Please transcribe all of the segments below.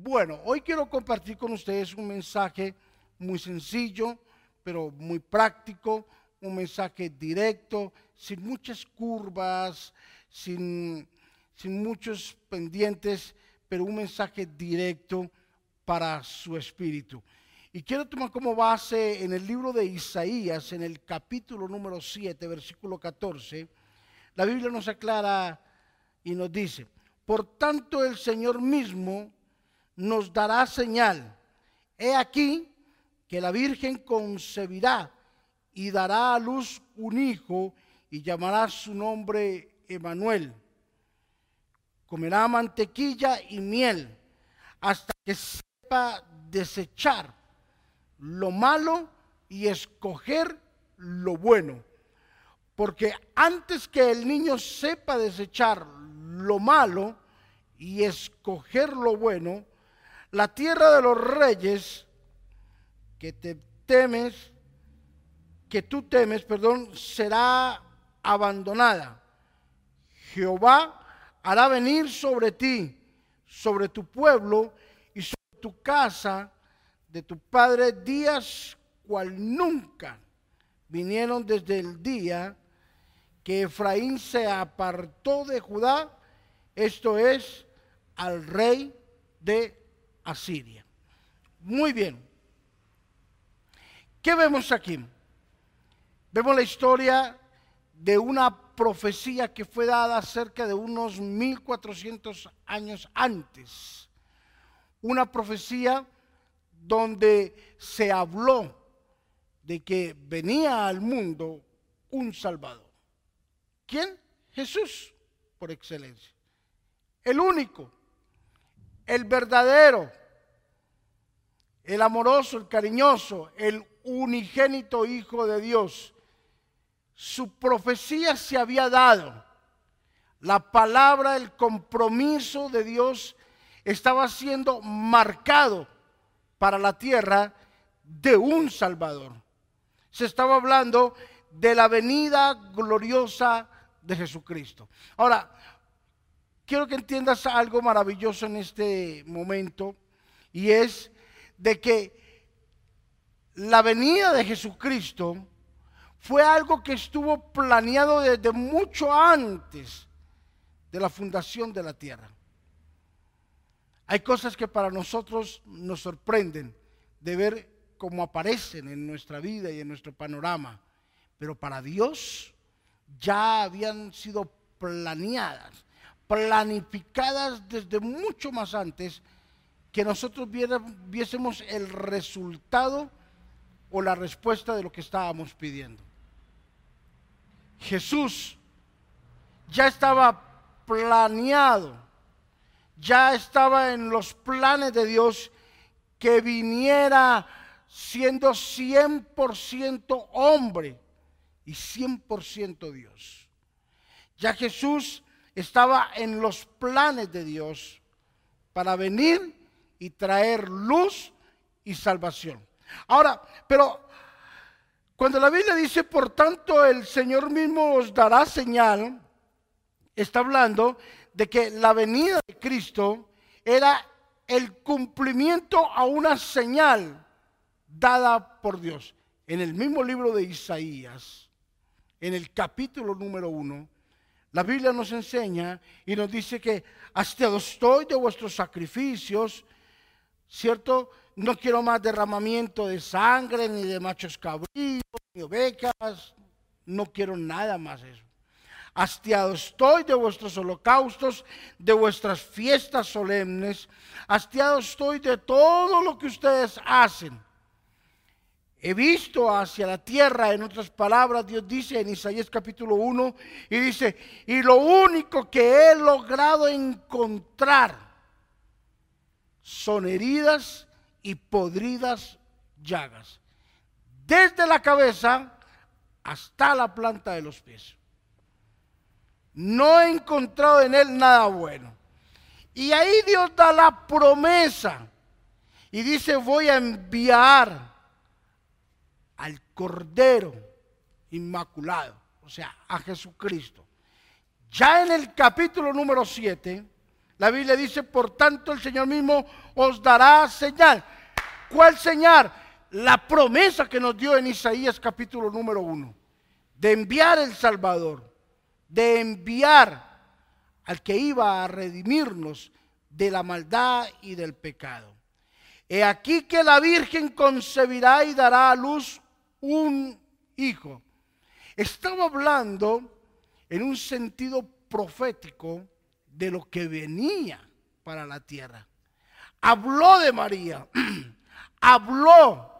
Bueno, hoy quiero compartir con ustedes un mensaje muy sencillo, pero muy práctico, un mensaje directo, sin muchas curvas, sin, sin muchos pendientes, pero un mensaje directo para su espíritu. Y quiero tomar como base en el libro de Isaías, en el capítulo número 7, versículo 14, la Biblia nos aclara y nos dice, por tanto el Señor mismo nos dará señal. He aquí que la Virgen concebirá y dará a luz un hijo y llamará su nombre Emanuel. Comerá mantequilla y miel hasta que sepa desechar lo malo y escoger lo bueno. Porque antes que el niño sepa desechar lo malo y escoger lo bueno, la tierra de los reyes que te temes, que tú temes, perdón, será abandonada. Jehová hará venir sobre ti, sobre tu pueblo y sobre tu casa de tu padre días cual nunca vinieron desde el día que Efraín se apartó de Judá, esto es, al rey de Asiria. Muy bien. ¿Qué vemos aquí? Vemos la historia de una profecía que fue dada cerca de unos 1400 años antes. Una profecía donde se habló de que venía al mundo un Salvador. ¿Quién? Jesús, por excelencia. El único, el verdadero, el amoroso, el cariñoso, el unigénito Hijo de Dios. Su profecía se había dado. La palabra, el compromiso de Dios estaba siendo marcado para la tierra de un Salvador. Se estaba hablando de la venida gloriosa de Jesucristo. Ahora, quiero que entiendas algo maravilloso en este momento y es de que la venida de Jesucristo fue algo que estuvo planeado desde mucho antes de la fundación de la tierra. Hay cosas que para nosotros nos sorprenden de ver cómo aparecen en nuestra vida y en nuestro panorama, pero para Dios ya habían sido planeadas, planificadas desde mucho más antes que nosotros viésemos el resultado o la respuesta de lo que estábamos pidiendo. Jesús ya estaba planeado, ya estaba en los planes de Dios que viniera siendo 100% hombre y 100% Dios. Ya Jesús estaba en los planes de Dios para venir y traer luz y salvación. Ahora, pero cuando la Biblia dice, por tanto, el Señor mismo os dará señal, está hablando de que la venida de Cristo era el cumplimiento a una señal dada por Dios. En el mismo libro de Isaías, en el capítulo número uno, la Biblia nos enseña y nos dice que hasta estoy de vuestros sacrificios ¿cierto? No quiero más derramamiento de sangre, ni de machos cabríos, ni ovejas, no quiero nada más eso. Hastiado estoy de vuestros holocaustos, de vuestras fiestas solemnes, hastiado estoy de todo lo que ustedes hacen. He visto hacia la tierra, en otras palabras, Dios dice en Isaías capítulo 1, y dice, y lo único que he logrado encontrar, son heridas y podridas llagas, desde la cabeza hasta la planta de los pies. No he encontrado en él nada bueno. Y ahí Dios da la promesa y dice, voy a enviar al Cordero Inmaculado, o sea, a Jesucristo. Ya en el capítulo número 7, La Biblia dice, por tanto el Señor mismo os dará señal. ¿Cuál señal? La promesa que nos dio en Isaías capítulo número uno, de enviar el Salvador, de enviar al que iba a redimirnos de la maldad y del pecado. He aquí que la Virgen concebirá y dará a luz un hijo. Estaba hablando en un sentido profético de lo que venía para la tierra. Habló de María, habló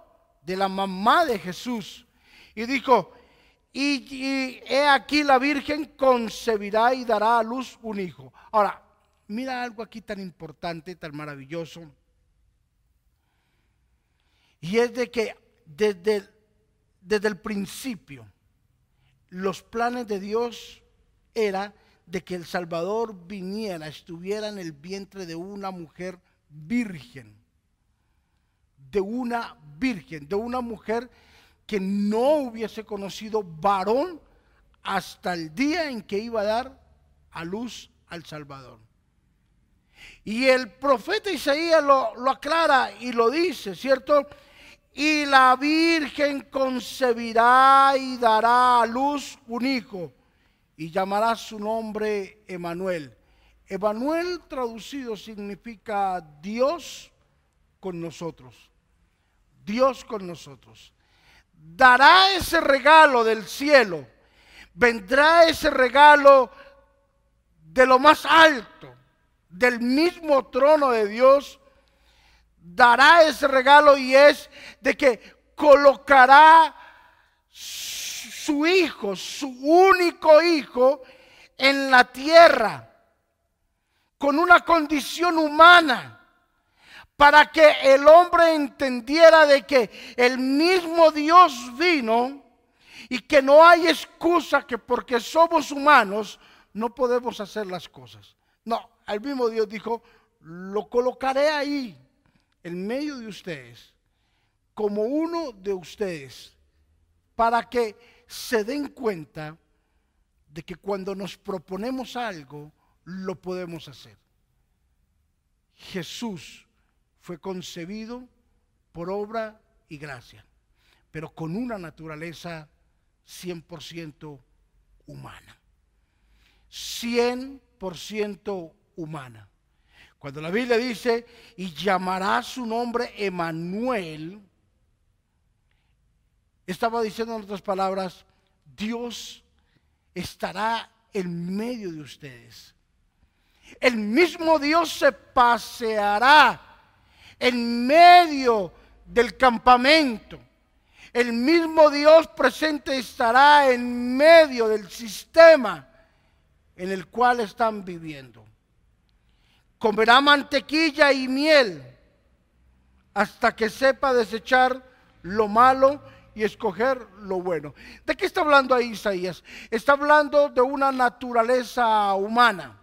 de la mamá de Jesús y dijo, y, he aquí la Virgen concebirá y dará a luz un hijo. Ahora, mira algo aquí tan importante, tan maravilloso. Y es de que desde, desde el principio los planes de Dios era de que el Salvador viniera, estuviera en el vientre de una mujer virgen, de una virgen, de una mujer que no hubiese conocido varón hasta el día en que iba a dar a luz al Salvador. Y el profeta Isaías lo, lo aclara y lo dice, ¿cierto? Y la Virgen concebirá y dará a luz un hijo y llamará su nombre Emanuel. Emanuel traducido significa Dios con nosotros. Dios con nosotros. Dará ese regalo del cielo. Vendrá ese regalo de lo más alto, del mismo trono de Dios. Dará ese regalo y es de que colocará hijo, su único hijo, en la tierra, con una condición humana, para que el hombre entendiera de que el mismo Dios vino y que no hay excusa que porque somos humanos no podemos hacer las cosas. No, el mismo Dios dijo, lo colocaré ahí, en medio de ustedes, como uno de ustedes, para que se den cuenta de que cuando nos proponemos algo, lo podemos hacer. Jesús fue concebido por obra y gracia, pero con una naturaleza 100% humana. 100% humana. Cuando la Biblia dice, y llamará su nombre Emanuel, estaba diciendo en otras palabras, Dios estará en medio de ustedes. El mismo Dios se paseará en medio del campamento. El mismo Dios presente estará en medio del sistema en el cual están viviendo. Comerá mantequilla y miel hasta que sepa desechar lo malo y escoger lo bueno. ¿De qué está hablando ahí Isaías? Está hablando de una naturaleza humana.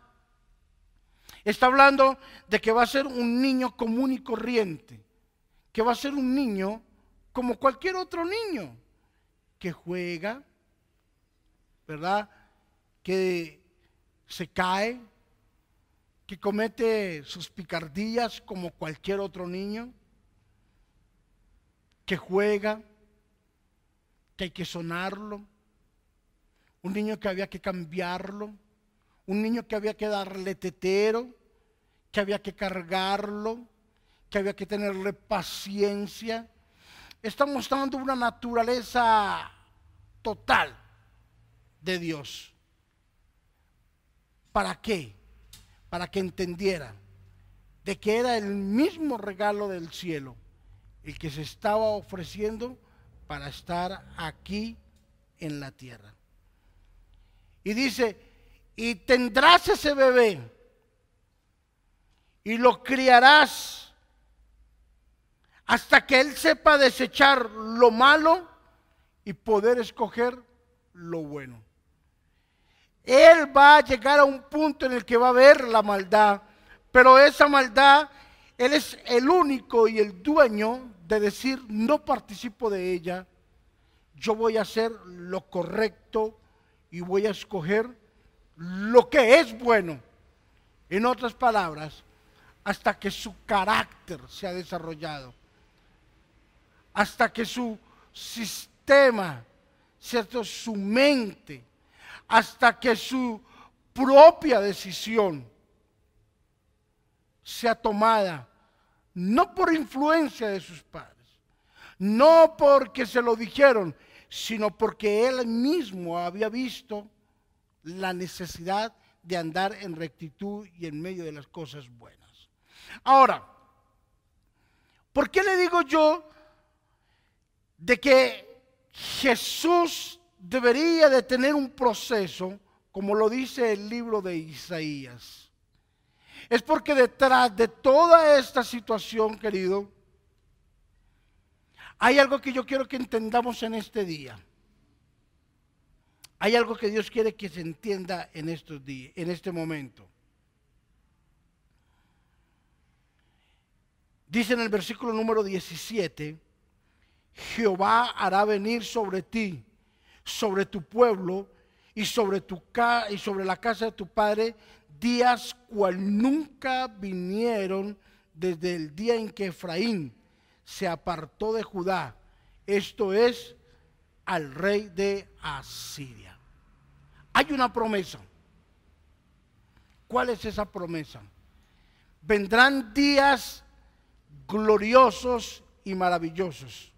Está hablando de que va a ser un niño común y corriente, que va a ser un niño como cualquier otro niño, que juega, ¿verdad? Que se cae, que comete sus picardías como cualquier otro niño, que juega, que hay que sonarlo, un niño que había que cambiarlo, un niño que había que darle tetero, que había que cargarlo, que había que tenerle paciencia. Está mostrando una naturaleza total de Dios. ¿Para qué? Para que entendiera de que era el mismo regalo del cielo el que se estaba ofreciendo para estar aquí en la tierra. Y dice, y tendrás ese bebé y lo criarás hasta que él sepa desechar lo malo y poder escoger lo bueno. Él va a llegar a un punto en el que va a ver la maldad, pero esa maldad, Él es el único y el dueño de decir, no participo de ella, yo voy a hacer lo correcto y voy a escoger lo que es bueno En otras palabras, hasta que su carácter se ha desarrollado, hasta que su sistema, ¿cierto? Su mente, hasta que su propia decisión sea tomada, no por influencia de sus padres, no porque se lo dijeron, sino porque él mismo había visto la necesidad de andar en rectitud y en medio de las cosas buenas. Ahora, ¿por qué le digo yo de que Jesús debería de tener un proceso, como lo dice el libro de Isaías? Es porque detrás de toda esta situación, querido, hay algo que yo quiero que entendamos en este día. Hay algo que Dios quiere que se entienda en estos días, en este momento. Dice en el versículo número 17, Jehová hará venir sobre ti, sobre tu pueblo y sobre, tu y sobre la casa de tu padre días cual nunca vinieron desde el día en que Efraín se apartó de Judá, esto es al rey de Asiria. Hay una promesa. ¿Cuál es esa promesa? Vendrán días gloriosos y maravillosos.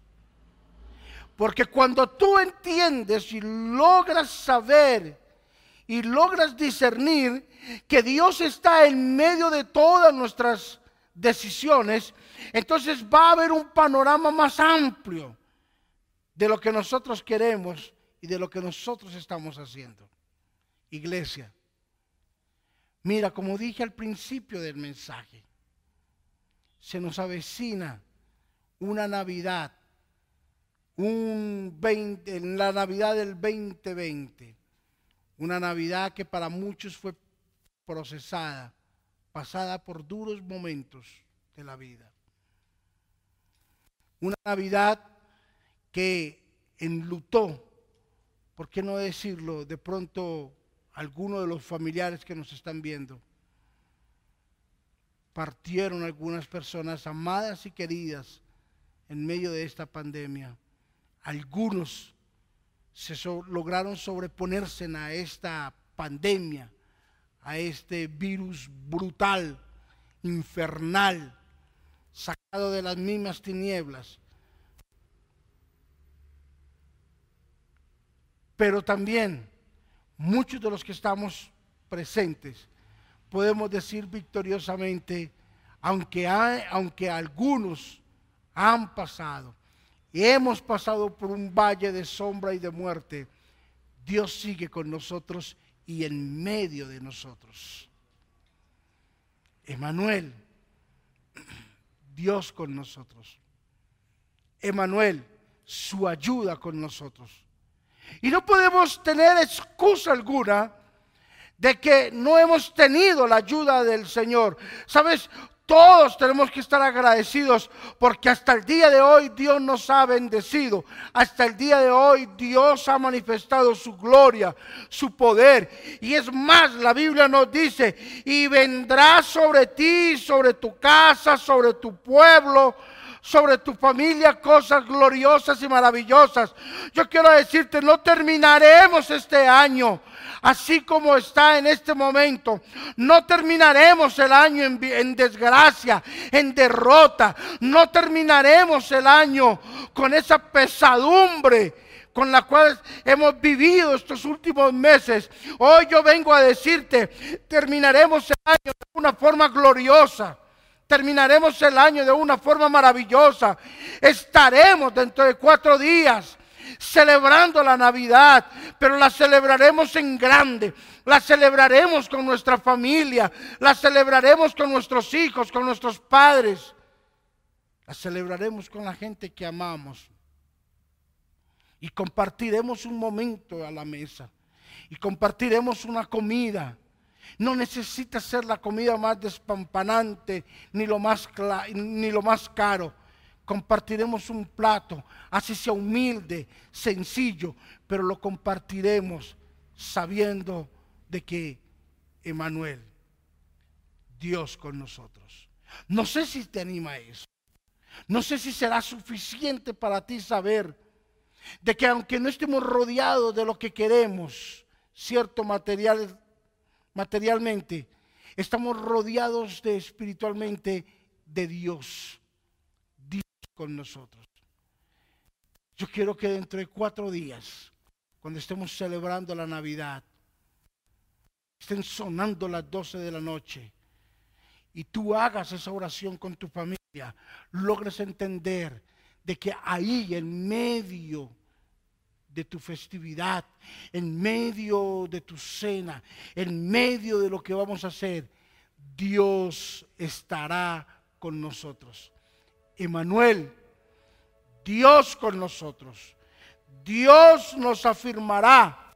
Porque cuando tú entiendes y logras saber y logras discernir que Dios está en medio de todas nuestras decisiones, entonces va a haber un panorama más amplio de lo que nosotros queremos y de lo que nosotros estamos haciendo. Iglesia, mira, como dije al principio del mensaje, se nos avecina una Navidad, un 20, en la Navidad del 2020, una Navidad que para muchos fue procesada, pasada por duros momentos de la vida. Una Navidad que enlutó, ¿por qué no decirlo? De pronto, algunos de los familiares que nos están viendo, partieron algunas personas amadas y queridas en medio de esta pandemia. Algunos se lograron sobreponerse a esta pandemia, a este virus brutal, infernal, sacado de las mismas tinieblas. Pero también muchos de los que estamos presentes podemos decir victoriosamente, aunque, hay, aunque algunos han pasado y hemos pasado por un valle de sombra y de muerte, Dios sigue con nosotros y en medio de nosotros. Emanuel, Dios con nosotros. Emanuel, su ayuda con nosotros. Y no podemos tener excusa alguna de que no hemos tenido la ayuda del Señor. ¿Sabes? Todos tenemos que estar agradecidos porque hasta el día de hoy Dios nos ha bendecido. Hasta el día de hoy Dios ha manifestado su gloria, su poder. Y es más, la Biblia nos dice, y vendrá sobre ti, sobre tu casa, sobre tu pueblo, sobre tu familia cosas gloriosas y maravillosas. Yo quiero decirte, no terminaremos este año así como está en este momento. No terminaremos el año en, desgracia, en derrota. No terminaremos el año con esa pesadumbre con la cual hemos vivido estos últimos meses. Hoy yo vengo a decirte, terminaremos el año de una forma gloriosa. Terminaremos el año de una forma maravillosa. Estaremos dentro de cuatro días celebrando la Navidad, pero la celebraremos en grande, la celebraremos con nuestra familia, la celebraremos con nuestros hijos, con nuestros padres, la celebraremos con la gente que amamos y compartiremos un momento a la mesa y compartiremos una comida. No necesita ser la comida más despampanante ni lo más, ni lo más caro compartiremos un plato, así sea humilde, sencillo, pero lo compartiremos sabiendo de que Emanuel, Dios con nosotros. No sé si te anima eso. No sé si será suficiente para ti saber de que aunque no estemos rodeados de lo que queremos, cierto material, materialmente, estamos rodeados de espiritualmente de Dios. Dios con nosotros. Yo quiero que dentro de cuatro días, cuando estemos celebrando la Navidad, estén sonando las doce de la noche y tú hagas esa oración con tu familia, logres entender de que ahí en medio de tu festividad, en medio de tu cena, en medio de lo que vamos a hacer, Dios estará con nosotros. Emanuel, Dios con nosotros. Dios nos afirmará.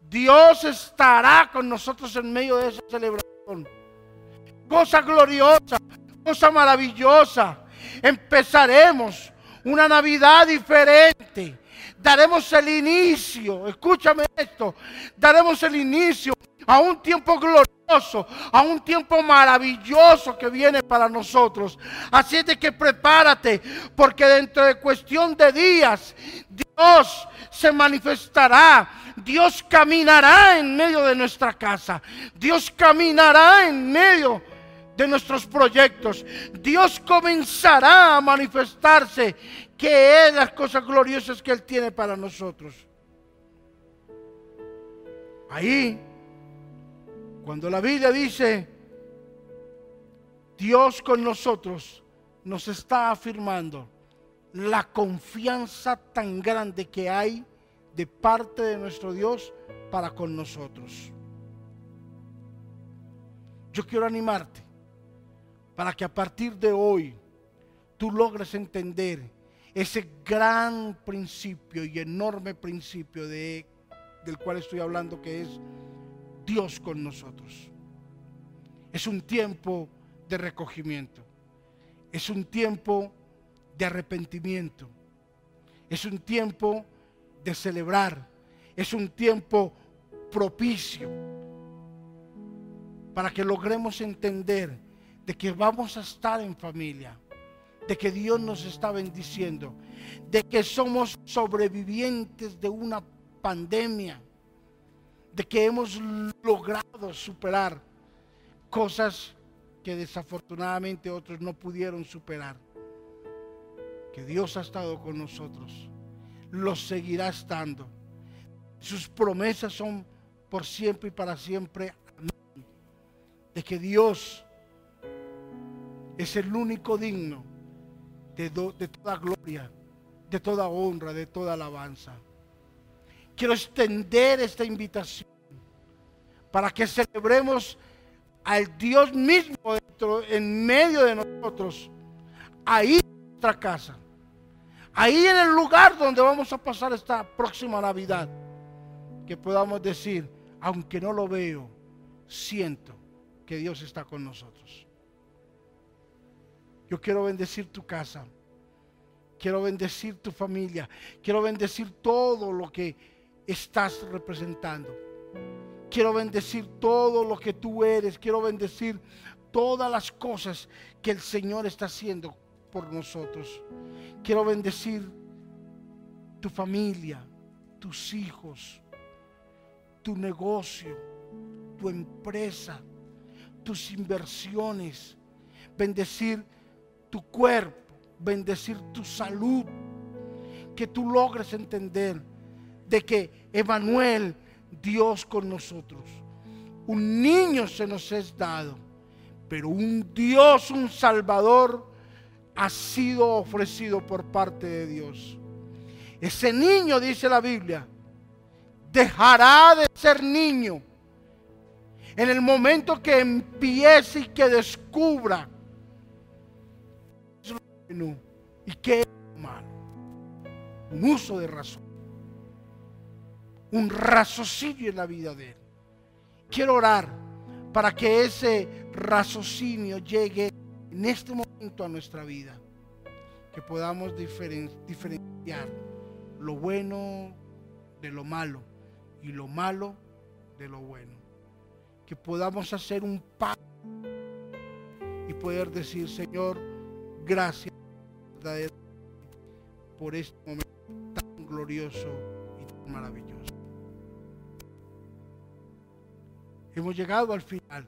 Dios estará con nosotros en medio de esa celebración. Cosa gloriosa, cosa maravillosa. Empezaremos una Navidad diferente. Daremos el inicio, escúchame esto, daremos el inicio a un tiempo glorioso, a un tiempo maravilloso que viene para nosotros. Así es de que prepárate, porque dentro de cuestión de días Dios se manifestará. Dios caminará en medio de nuestra casa. Dios caminará en medio de nuestros proyectos. Dios comenzará a manifestarse que es las cosas gloriosas que Él tiene para nosotros. Ahí cuando la Biblia dice, Dios con nosotros nos está afirmando la confianza tan grande que hay de parte de nuestro Dios para con nosotros. Yo quiero animarte para que a partir de hoy tú logres entender ese gran principio y enorme principio de, del cual estoy hablando que es Dios con nosotros. Es un tiempo de recogimiento. Es un tiempo de arrepentimiento. Es un tiempo de celebrar. Es un tiempo propicio para que logremos entender de que vamos a estar en familia, de que Dios nos está bendiciendo, de que somos sobrevivientes de una pandemia de que hemos logrado superar cosas que desafortunadamente otros no pudieron superar. Que Dios ha estado con nosotros, lo seguirá estando. Sus promesas son por siempre y para siempre. Amén. De que Dios es el único digno de, toda gloria, de toda honra, de toda alabanza. Quiero extender esta invitación para que celebremos al Dios mismo dentro, en medio de nosotros, ahí en nuestra casa, ahí en el lugar donde vamos a pasar esta próxima Navidad, que podamos decir, aunque no lo veo, siento que Dios está con nosotros. Yo quiero bendecir tu casa, quiero bendecir tu familia, quiero bendecir todo lo que estás representando. Quiero bendecir todo lo que tú eres. Quiero bendecir todas las cosas que el Señor está haciendo por nosotros. Quiero bendecir tu familia, tus hijos, tu negocio, tu empresa, tus inversiones. Bendecir tu cuerpo, bendecir tu salud. Que tú logres entender de que Emanuel, Dios con nosotros, un niño se nos es dado, pero un Dios, un Salvador, ha sido ofrecido por parte de Dios. Ese niño, dice la Biblia, dejará de ser niño en el momento que empiece y que descubra y que es malo. Un uso de razón un raciocinio en la vida de él. Quiero orar para que ese raciocinio llegue en este momento a nuestra vida. Que podamos diferenciar lo bueno de lo malo y lo malo de lo bueno. Que podamos hacer un pacto y poder decir, Señor, gracias por este momento tan glorioso y tan maravilloso. Hemos llegado al final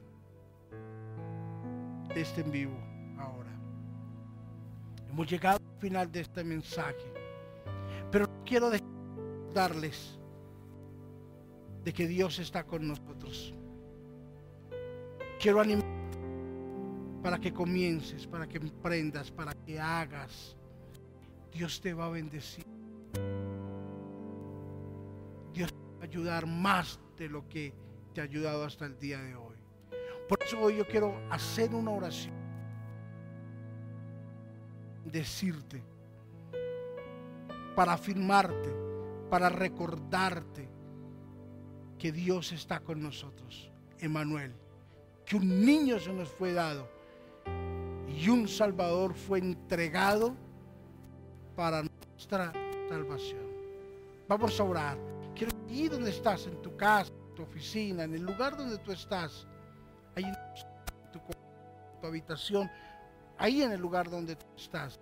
de este en vivo ahora. Hemos llegado al final de este mensaje. Pero quiero darles de que Dios está con nosotros. Quiero animar para que comiences, para que emprendas, para que hagas. Dios te va a bendecir. Dios te va a ayudar más de lo que te ha ayudado hasta el día de hoy. Por eso hoy yo quiero hacer una oración. Decirte, para afirmarte, para recordarte que Dios está con nosotros, Emanuel, que un niño se nos fue dado y un Salvador fue entregado para nuestra salvación. Vamos a orar. Quiero ir donde estás, en tu casa, en tu oficina, en el lugar donde tú estás, ahí en tu, tu habitación, ahí en el lugar donde tú estás.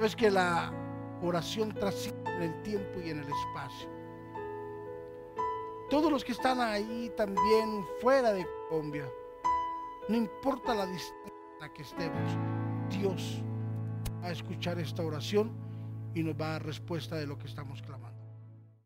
Es que la oración trasciende en el tiempo y en el espacio. Todos los que están ahí también fuera de Colombia, no importa la distancia que estemos, Dios va a escuchar esta oración y nos va a dar respuesta de lo que estamos clamando.